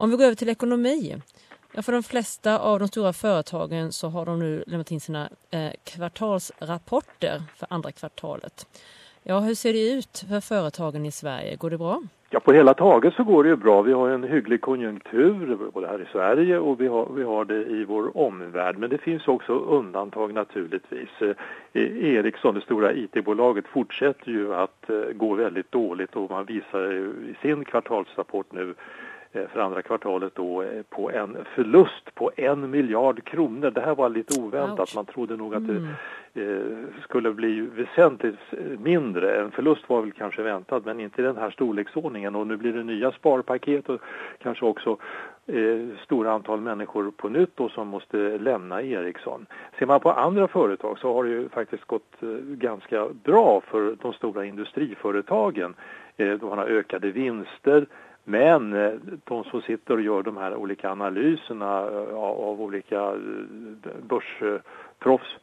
Om vi går över till ekonomi. Ja, för de flesta av de stora företagen så har de nu lämnat in sina eh, kvartalsrapporter för andra kvartalet. Ja, hur ser det ut för företagen i Sverige? Går det bra? Ja, på hela taget så går det ju bra. Vi har en hygglig konjunktur både här i Sverige och vi har, vi har det i vår omvärld. Men det finns också undantag naturligtvis. Eh, e- Ericsson, det stora IT-bolaget, fortsätter ju att eh, gå väldigt dåligt och man visar i sin kvartalsrapport nu för andra kvartalet då eh, på en förlust på en miljard kronor. Det här var lite oväntat. Ouch. Man trodde nog att det mm. Eh, skulle bli väsentligt mindre. En förlust var väl kanske väntad men inte i den här storleksordningen och nu blir det nya sparpaket och kanske också eh, stora antal människor på nytt då som måste lämna Ericsson. Ser man på andra företag så har det ju faktiskt gått eh, ganska bra för de stora industriföretagen. Eh, de har ökade vinster men eh, de som sitter och gör de här olika analyserna eh, av olika eh, börsproffs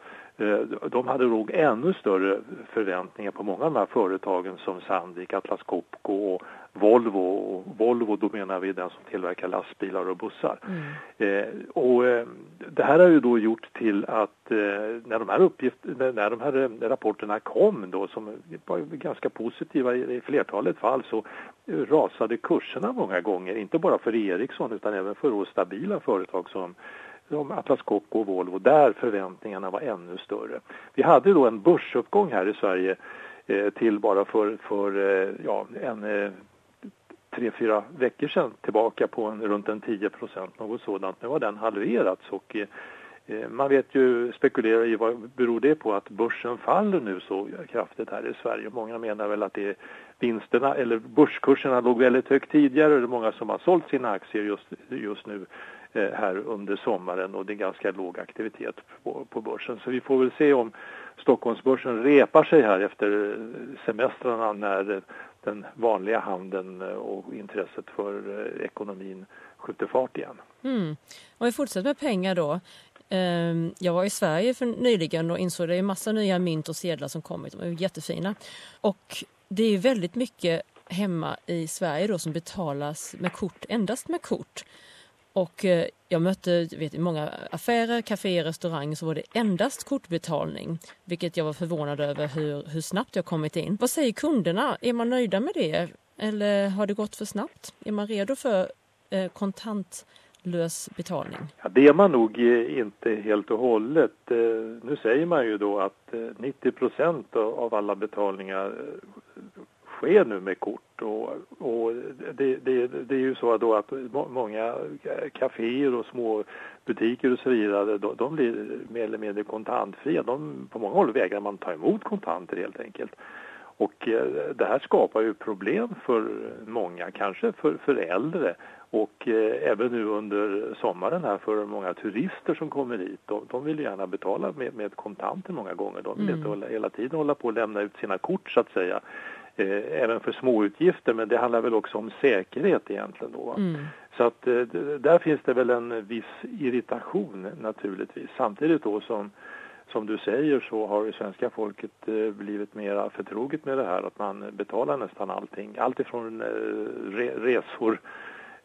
de hade nog ännu större förväntningar på många av de här företagen som Sandvik, Atlas Copco och Volvo. Och Volvo då menar vi den som tillverkar lastbilar och bussar. Mm. Eh, och eh, det här har ju då gjort till att eh, när de här när de här rapporterna kom då som var ganska positiva i, i flertalet fall så rasade kurserna många gånger, inte bara för Ericsson utan även för stabila företag som som Atlas Copco och Volvo, där förväntningarna var ännu större. Vi hade då en börsuppgång här i Sverige eh, till bara för, för eh, ja, en eh, tre, fyra veckor sedan tillbaka på en, runt en 10 procent, något sådant. Nu har den halverats och eh, eh, man vet ju, spekulerar i vad beror det på att börsen faller nu så kraftigt här i Sverige. Många menar väl att det är vinsterna eller börskurserna låg väldigt högt tidigare och det är många som har sålt sina aktier just, just nu Eh, här under sommaren och det är ganska låg aktivitet på, på börsen. Så vi får väl se om Stockholmsbörsen repar sig här efter semestrarna när den vanliga handeln eh, och intresset för eh, ekonomin skjuter fart igen. Mm. Om vi fortsätter med pengar då. Ehm, jag var i Sverige för nyligen och insåg att det är massa nya mynt och sedlar som kommit. De är jättefina. Och det är väldigt mycket hemma i Sverige då som betalas med kort, endast med kort. Och eh, jag mötte vet, i många affärer, kaféer, restauranger så var det endast kortbetalning. Vilket jag var förvånad över hur, hur snabbt jag kommit in. Vad säger kunderna? Är man nöjda med det? Eller har det gått för snabbt? Är man redo för eh, kontantlös betalning? Ja, det är man nog eh, inte helt och hållet. Eh, nu säger man ju då att eh, 90 procent av alla betalningar sker nu med kort och, och det, det, det, är ju så då att många kaféer och små butiker och så vidare de, de blir mer eller mindre kontantfria. De, på många håll vägrar man ta emot kontanter helt enkelt. Och eh, det här skapar ju problem för många, kanske för, för äldre och eh, även nu under sommaren här för många turister som kommer hit. De, de vill gärna betala med, med kontanter många gånger. De vill mm. inte hålla, hela tiden hålla på att lämna ut sina kort så att säga eh, även för småutgifter men det handlar väl också om säkerhet egentligen då. Mm. Så att eh, där finns det väl en viss irritation naturligtvis. Samtidigt då som som du säger så har ju svenska folket eh, blivit mera förtroget med det här att man betalar nästan allting. Allt ifrån eh, re resor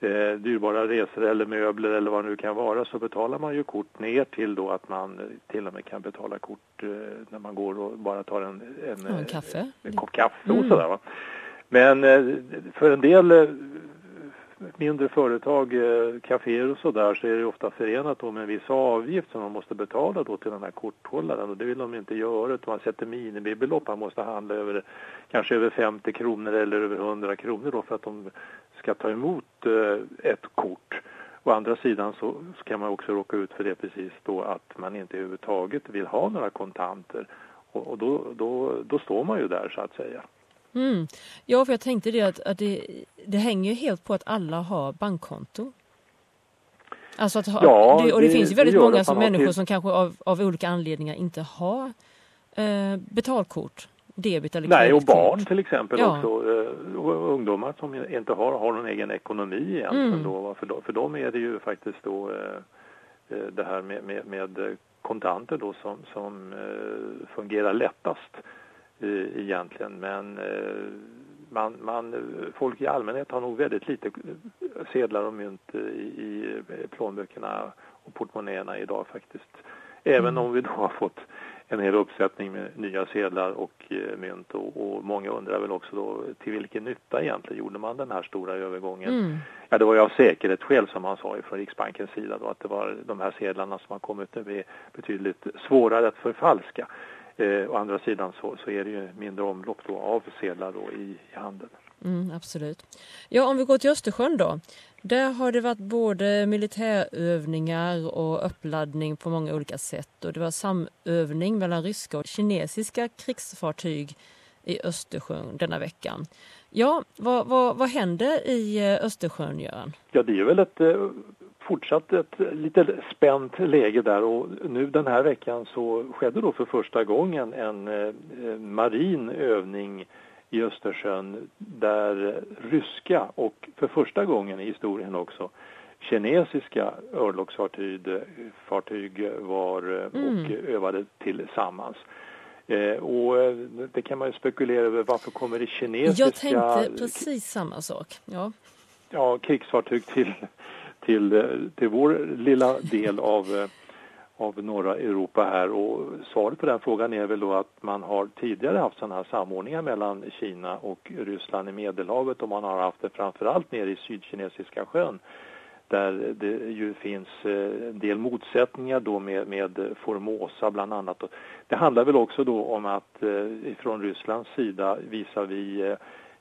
eh, dyrbara resor eller möbler eller vad det nu kan vara så betalar man ju kort ner till då att man till och med kan betala kort eh, när man går och bara tar en, en, en, kaffe. en kopp kaffe och mm. sådär va. Men eh, för en del eh, mindre företag, eh, kaféer och sådär så är det ofta förenat då med en viss avgift som man måste betala då till den här korthållaren och det vill de inte göra utan man sätter minimibelopp. Man måste handla över kanske över 50 kronor eller över 100 kronor då för att de ska ta emot eh, ett kort. Å andra sidan så, så kan man också råka ut för det precis då att man inte överhuvudtaget vill ha några kontanter och, och då, då, då står man ju där så att säga. Mm. Ja, för jag tänkte det att, att det, det hänger ju helt på att alla har bankkonto. Alltså att ha, ja, det, och det, det, finns ju väldigt många som människor till... som kanske av, av olika anledningar inte har eh, betalkort, debit eller Nej, och barn till exempel ja. också. Eh, ungdomar som inte har, har någon egen ekonomi egentligen mm. då. För, för dem är det ju faktiskt då eh, eh det här med, med, med kontanter då som, som fungerar lättast egentligen men man, man, folk i allmänhet har nog väldigt lite sedlar och mynt i, i plånböckerna och portmonnäerna idag faktiskt. Även mm. om vi då har fått en hel uppsättning med nya sedlar och eh, mynt och, och, många undrar väl också då till vilken nytta egentligen gjorde man den här stora övergången. Mm. Ja, det var ju av säkerhetsskäl som man sa från Riksbankens sida då att det var de här sedlarna som har kommit nu är betydligt svårare att förfalska. Eh, å andra sidan så, så är det ju mindre omlopp då av sedlar då i, i handeln. Mm, absolut. Ja, om vi går till Östersjön då. Där har det varit både militärövningar och uppladdning på många olika sätt och det var samövning mellan ryska och kinesiska krigsfartyg i Östersjön denna veckan. Ja, vad, vad, vad händer i eh, Östersjön, Göran? Ja, det är väl ett eh, fortsatt ett lite spänt läge där och nu den här veckan så skedde då för första gången en eh, eh marin övning i Östersjön där ryska och för första gången i historien också kinesiska örlogsfartyg fartyg var eh, och mm. övade tillsammans. Eh, och eh, det kan man ju spekulera över varför kommer det kinesiska... Jag tänkte precis samma sak. Ja, ja krigsfartyg till, till, eh, till vår lilla del av av norra Europa här och svaret på den frågan är väl då att man har tidigare haft sådana här samordningar mellan Kina och Ryssland i Medelhavet och man har haft det framförallt nere i Sydkinesiska sjön där det ju finns en del motsättningar då med, med Formosa bland annat. Det handlar väl också då om att eh, från Rysslands sida visar vi eh,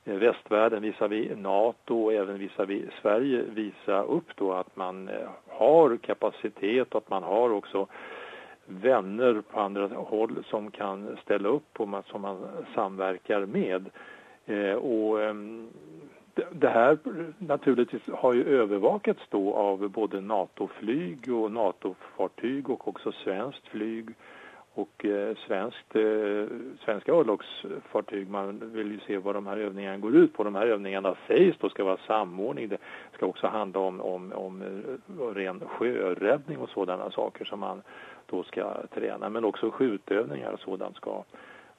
Eh, västvärlden visavi NATO och även visavi Sverige visa upp då att man eh, har kapacitet och att man har också vänner på andra håll som kan ställa upp och som man samverkar med. Eh, och ehm, det här naturligtvis har ju övervakats då av både NATO-flyg och NATO-fartyg och också svenskt flyg och eh, svenskt, eh, svenska örlogsfartyg. Man vill ju se vad de här övningarna går ut på. De här övningarna sägs då ska vara samordning. Det ska också handla om, om, om eh, ren sjöräddning och sådana saker som man då ska träna. Men också skjutövningar och sådant ska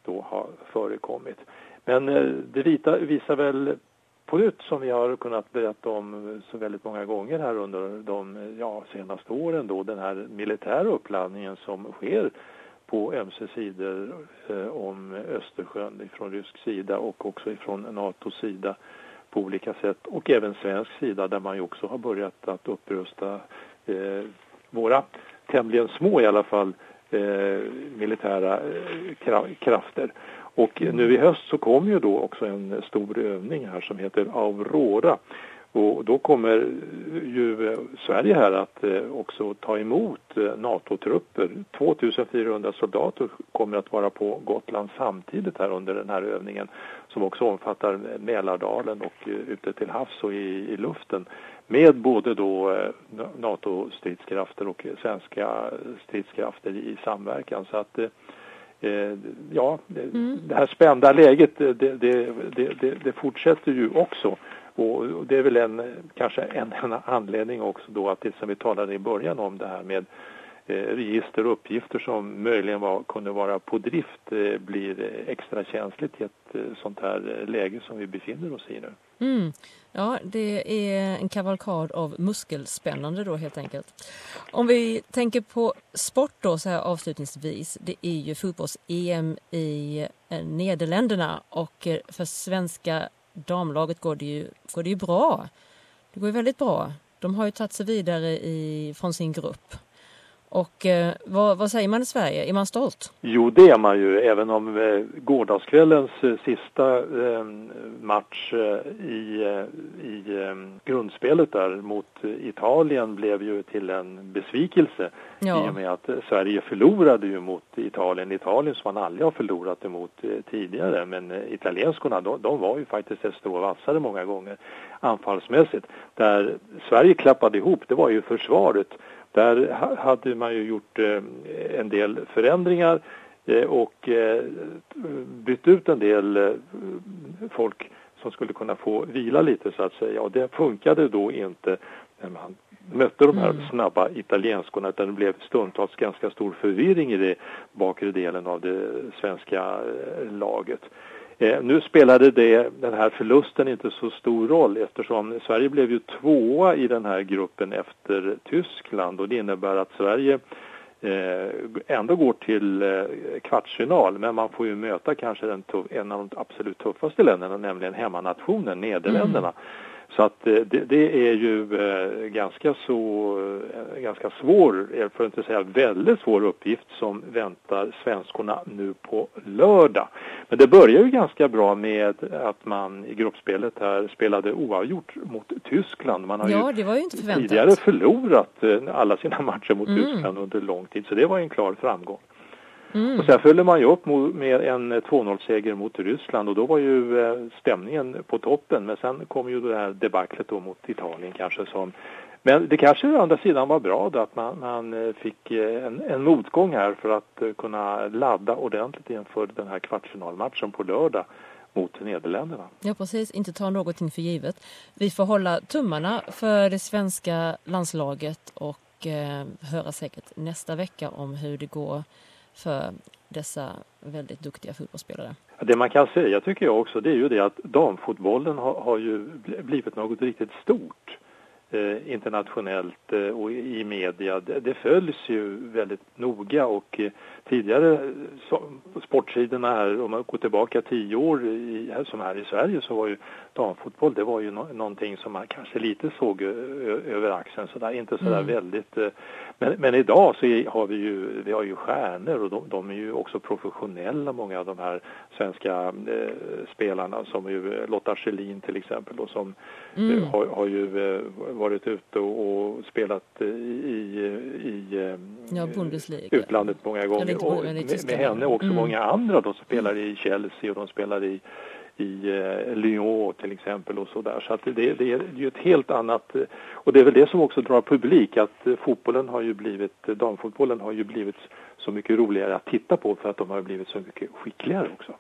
då ha förekommit. Men eh, det vita, visar väl på nytt som vi har kunnat berätta om så väldigt många gånger här under de ja, senaste åren då den här militära uppladdningen som sker på ömse sidor eh, om Östersjön från rysk sida och också från NATOs sida på olika sätt och även svensk sida där man ju också har börjat att upprusta eh, våra tämligen små i alla fall eh, militära eh, krafter. Och nu i höst så kommer ju då också en stor övning här som heter Aurora och då kommer ju Sverige här att eh, också ta emot eh, NATO-trupper. 2400 soldater kommer att vara på Gotland samtidigt här under den här övningen som också omfattar Mälardalen och eh, ute till havs och i, i luften med både då NATO-stridskrafter och svenska stridskrafter i samverkan. Så att ja, mm. det här spända läget det, det, det, det fortsätter ju också. Och det är väl en, kanske en, en anledning också då att det som vi talade i början om det här med eh, register och uppgifter som möjligen var, kunde vara på drift eh, blir extra känsligt i ett eh, sånt här eh, läge som vi befinner oss i nu. Mm. Ja, det är en kavalkad av muskelspännande då helt enkelt. Om vi tänker på sport då så här avslutningsvis, det är ju fotbolls-EM i eh, Nederländerna och eh, för svenska damlaget går det ju, går det ju bra. Det går ju väldigt bra. De har ju tagit sig vidare i, från sin grupp. Och eh, vad, vad, säger man i Sverige? Är man stolt? Jo, det är man ju. Även om eh, gårdagskvällens eh, sista eh, match eh, i, eh, i grundspelet där mot Italien blev ju till en besvikelse ja. i och med att Sverige förlorade ju mot Italien. Italien som man aldrig har förlorat emot tidigare. Men italienskorna, de, de var ju faktiskt ett strå vassare många gånger anfallsmässigt. Där Sverige klappade ihop, det var ju försvaret där hade man ju gjort eh, en del förändringar eh, och eh, bytt ut en del folk som skulle kunna få vila lite så att säga och det funkade då inte när man mötte de här mm. snabba italienskorna utan det blev stundtals ganska stor förvirring i det bakre delen av det svenska laget. Eh, nu spelade det, den här förlusten inte så stor roll eftersom Sverige blev ju tvåa i den här gruppen efter Tyskland och det innebär att Sverige eh, ändå går till eh, kvartsfinal men man får ju möta kanske den en av de absolut tuffaste länderna nämligen hemmanationen Nederländerna. Mm. Så att eh, det, det, är ju eh, ganska så, eh, ganska svår, för att inte säga väldigt svår uppgift som väntar svenskorna nu på lördag. Men det börjar ju ganska bra med att man i gruppspelet här spelade oavgjort mot Tyskland. Man har ja, ju, ju tidigare förlorat alla sina matcher mot mm. Tyskland under lång tid, så det var en klar framgång. Mm. Och sen följde man ju upp med en 2-0-seger mot Ryssland och då var ju eh, stämningen på toppen. Men sen kom ju det här debaclet då mot Italien kanske som men det kanske å andra sidan var bra då att man, man eh, fick eh, en, en, motgång här för att kunna ladda ordentligt inför den här kvartsfinalmatchen på lördag mot Nederländerna. Ja precis, inte ta någonting för givet. Vi får hålla tummarna för det svenska landslaget och eh, höra säkert nästa vecka om hur det går för dessa väldigt duktiga fotbollsspelare. Det man kan säga tycker jag också det är ju det att damfotbollen har, har ju blivit något riktigt stort internationellt eh, och i media. Det, följs ju väldigt noga och eh, tidigare sportsidorna här, om man går tillbaka tio år i, som här i Sverige så var ju damfotboll det var ju no någonting som man kanske lite såg över axeln sådär, inte sådär mm. väldigt eh, men, men idag så har vi ju, vi har ju stjärnor och de, de, är ju också professionella många av de här svenska eh, spelarna som ju Lotta Schelin till exempel då, som mm. eh, har, har, ju eh, varit ute och, spelat i, i ja, utlandet många gånger och med, med henne också mm. många andra då som spelar i Chelsea och de spelar i i eh, Lyon till exempel och så där. Så att det, det, är ju ett helt annat eh, och det är väl det som också drar publik att eh, fotbollen har ju blivit, damfotbollen har ju blivit så mycket roligare att titta på för att de har blivit så mycket skickligare också.